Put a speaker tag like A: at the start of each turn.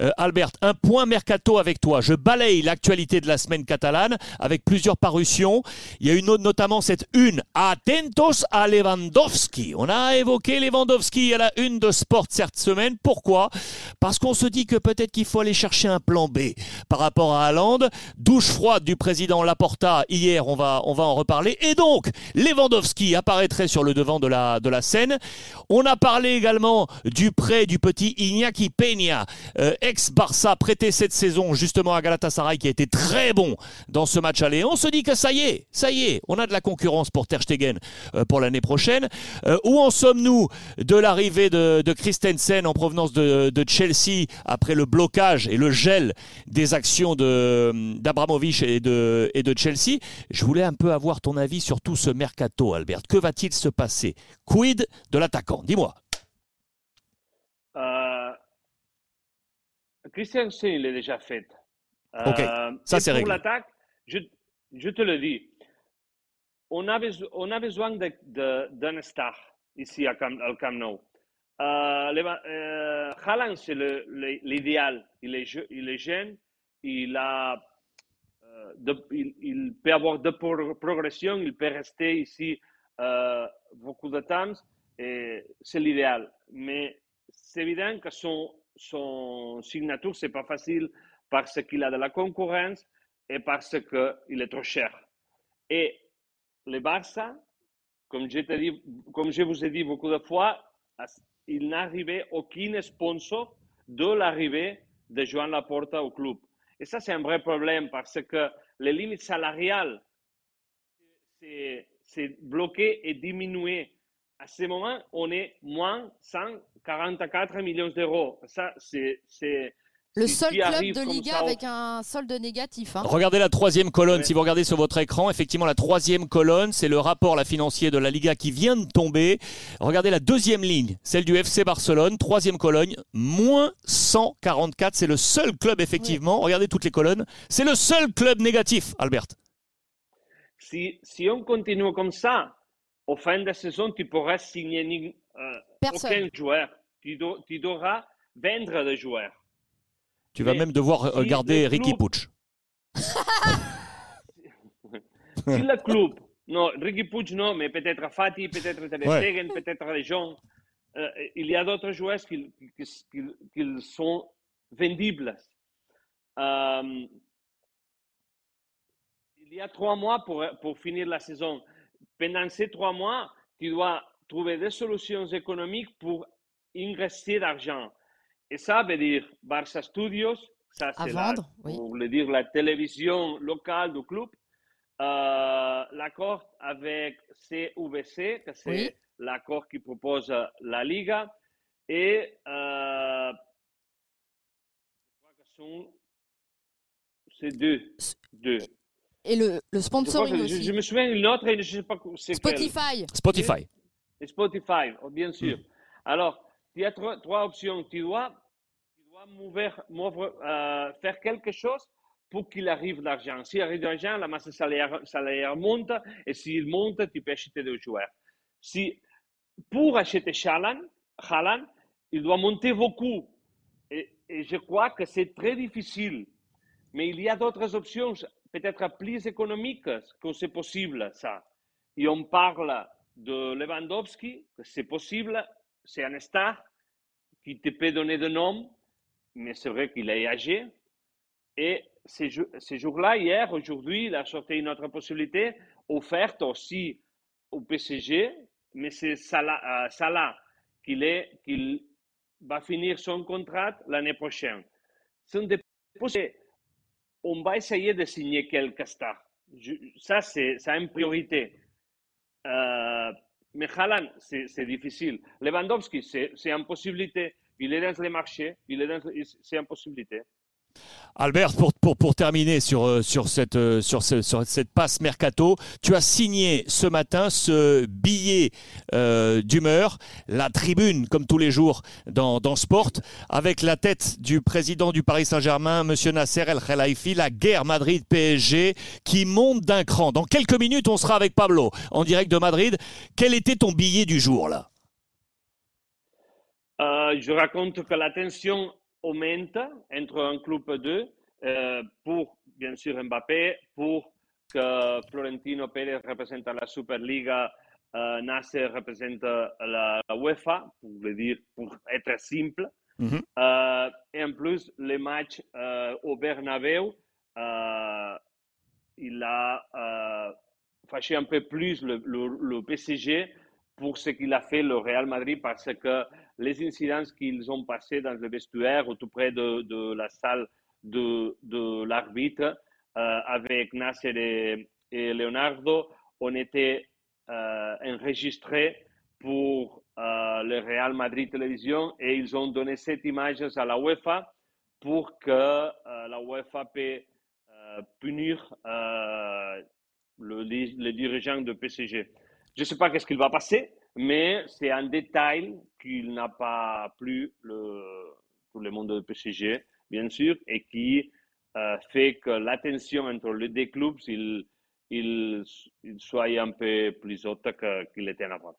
A: Euh, Albert, un point mercato avec toi. Je balaye l'actualité de la semaine catalane avec plusieurs parutions. Il y a une autre, notamment cette une. Atentos a Lewandowski. On a évoqué Lewandowski à la une de Sport cette semaine. Pourquoi? Parce qu'on se dit que peut-être qu'il faut aller chercher un plan B par rapport à Haaland. Douche froide du président Laporta hier, on va, on va en reparler. Et donc, Lewandowski apparaîtrait sur le devant de la, de la scène. On a parlé également du prêt du petit Iñaki Peña, euh, ex-Barça, prêté cette saison justement à Galatasaray, qui a été très bon dans ce match aller. On se dit que ça y est, ça y est, on a de la concurrence pour Ter Stegen euh, pour l'année prochaine. Euh, où en sommes-nous de l'arrivée de, Christensen en provenance de, de, Chelsea après le blocage et le gel des actions d'Abramovich et de, et de Chelsea? Je voulais un peu avoir ton avis sur tout ce mercato, Albert. Que va-t-il se passer? Quid de l'attaquant? Dis-moi.
B: Euh, Christensen, il est déjà fait.
A: Ok,
B: Euh,
A: ça
B: et
A: c'est
B: Pour
A: réglé.
B: l'attaque, je, je te le dis, on a, beso- on a besoin d'un star ici à Camp, au Camp Nou. Euh, Leva- euh, Haaland, c'est l'idéal. Il, est je- il est jeune, il, a, euh, de- il, il peut avoir de pro- progression, il peut rester ici euh, beaucoup de temps, c'est l'idéal. Mais c'est évident que son, son signature, c'est pas facile parce qu'il a de la concurrence et parce qu'il est trop cher. Et le Barça, comme je, comme je vous ai dit beaucoup de fois, il n'arrivait aucun sponsor de l'arrivée de Joan Laporta au club. Et ça, c'est un vrai problème parce que les limites salariales, c'est bloqué et diminué. À ce moment, on est moins 144 millions d'euros. Ça, c'est... c'est-
C: Le
B: si
C: seul club de Liga avec un solde négatif. hein.
A: Regardez la troisième colonne.
B: Ouais.
A: Si vous regardez sur votre écran, effectivement, la troisième colonne, c'est le rapport la financier de la Liga qui vient de tomber. Regardez la deuxième ligne, celle du FC Barcelone. Troisième colonne, moins 144. C'est le seul club, effectivement. Regardez toutes les colonnes. C'est le seul club négatif, Albert.
B: Si, si on continue comme ça, au fin de saison, tu pourras signer ni- euh, aucun joueur. Tu, do- tu devras vendre des joueurs.
A: Tu vas même devoir
B: si
A: garder
B: le
A: Ricky Pucci.
B: Si le club, non, Ricky Puig non, mais peut-être Fati, peut-être Ter peut-être les gens, euh, il y a d'autres joueurs qui, qui, qui- qui sont vendibles. Euh, il y a trois mois pour, pour finir la saison. Pendant ces trois mois, tu dois trouver des solutions économiques pour investir d'argent. Et ça veut dire Barça Studios, ça c'est
C: oui.
B: dire la télévision locale du club, euh, l'accord avec CVC, que c'est
C: Oui.
B: l'accord qui propose la Liga, et euh, je crois que sont c'est deux. deux.
C: Et le, le sponsoring
B: je,
C: aussi.
B: je me souviens une autre et je ne sais pas c'est.
C: Spotify.
A: Spotify.
B: Et Spotify, oh, bien sûr. Alors, il y a trois, trois options. Tu dois, tu dois mouvoir- euh, faire quelque chose pour qu'il arrive l'argent. S'il arrive l'argent, la masse salariale, salariale monte, et s'il monte, tu peux acheter des joueurs. Si, pour acheter Haaland, Haaland, il doit monter beaucoup. Et, et je crois que c'est très difficile. Mais il y a d'autres options, peut-être plus économiques, que c'est possible, ça. Et on parle de Lewandowski, que c'est possible, c'est un star qui te peut donner de nom, mais c'est vrai qu'il est âgé. Et ces, ces jours-là, hier, aujourd'hui, il a sorti une autre possibilité offerte aussi au PSG, mais c'est Salah, euh, qu'il va finir son contrat l'année prochaine. Ce sont des possibilités. On va essayer de signer quelques stars. Ça, c'est une priorité. Euh, mais Haaland, c'est difficile. Lewandowski, c'est c'est une possibilité. Il est dans les marchés, il est dans, c'est une possibilité.
A: Albert, pour, terminer sur, euh, euh, sur, ce- sur cette passe mercato, tu as signé ce matin ce billet euh, d'humeur, la tribune, comme tous les jours dans, dans Sport, avec la tête du président du Paris Saint-Germain, M. Nasser El Khelaifi, la guerre Madrid-PSG qui monte d'un cran. Dans quelques minutes, on sera avec Pablo en direct de Madrid. Quel était ton billet du jour là?
B: Je raconte que la augmente entre un club et deux pour, bien sûr, Mbappé, pour que Florentino Pérez représente la Superliga, euh, Nasser représente la, UEFA, pour le dire, pour être simple.
A: Mhm.
B: Euh, et en plus, les matchs euh, au Bernabeu, il a fâché un peu plus le, le, PSG pour ce qu'il a fait le Real Madrid parce que les incidents qu'ils ont passés dans le vestiaire ou tout près de, la salle de, l'arbitre avec Nasser et, Leonardo ont été enregistrés pour le Real Madrid Télévision et ils ont donné cette image à la UEFA pour que la UEFA puisse punir le, les dirigeants de PSG. Je ne sais pas qu'est-ce qu'il va passer, mais c'est un détail qu'il n'a pas plu le, tout le monde de PSG, bien sûr, et qui fait que l'attention entre les deux clubs, il, il, il soit un peu plus haute qu'il était avant.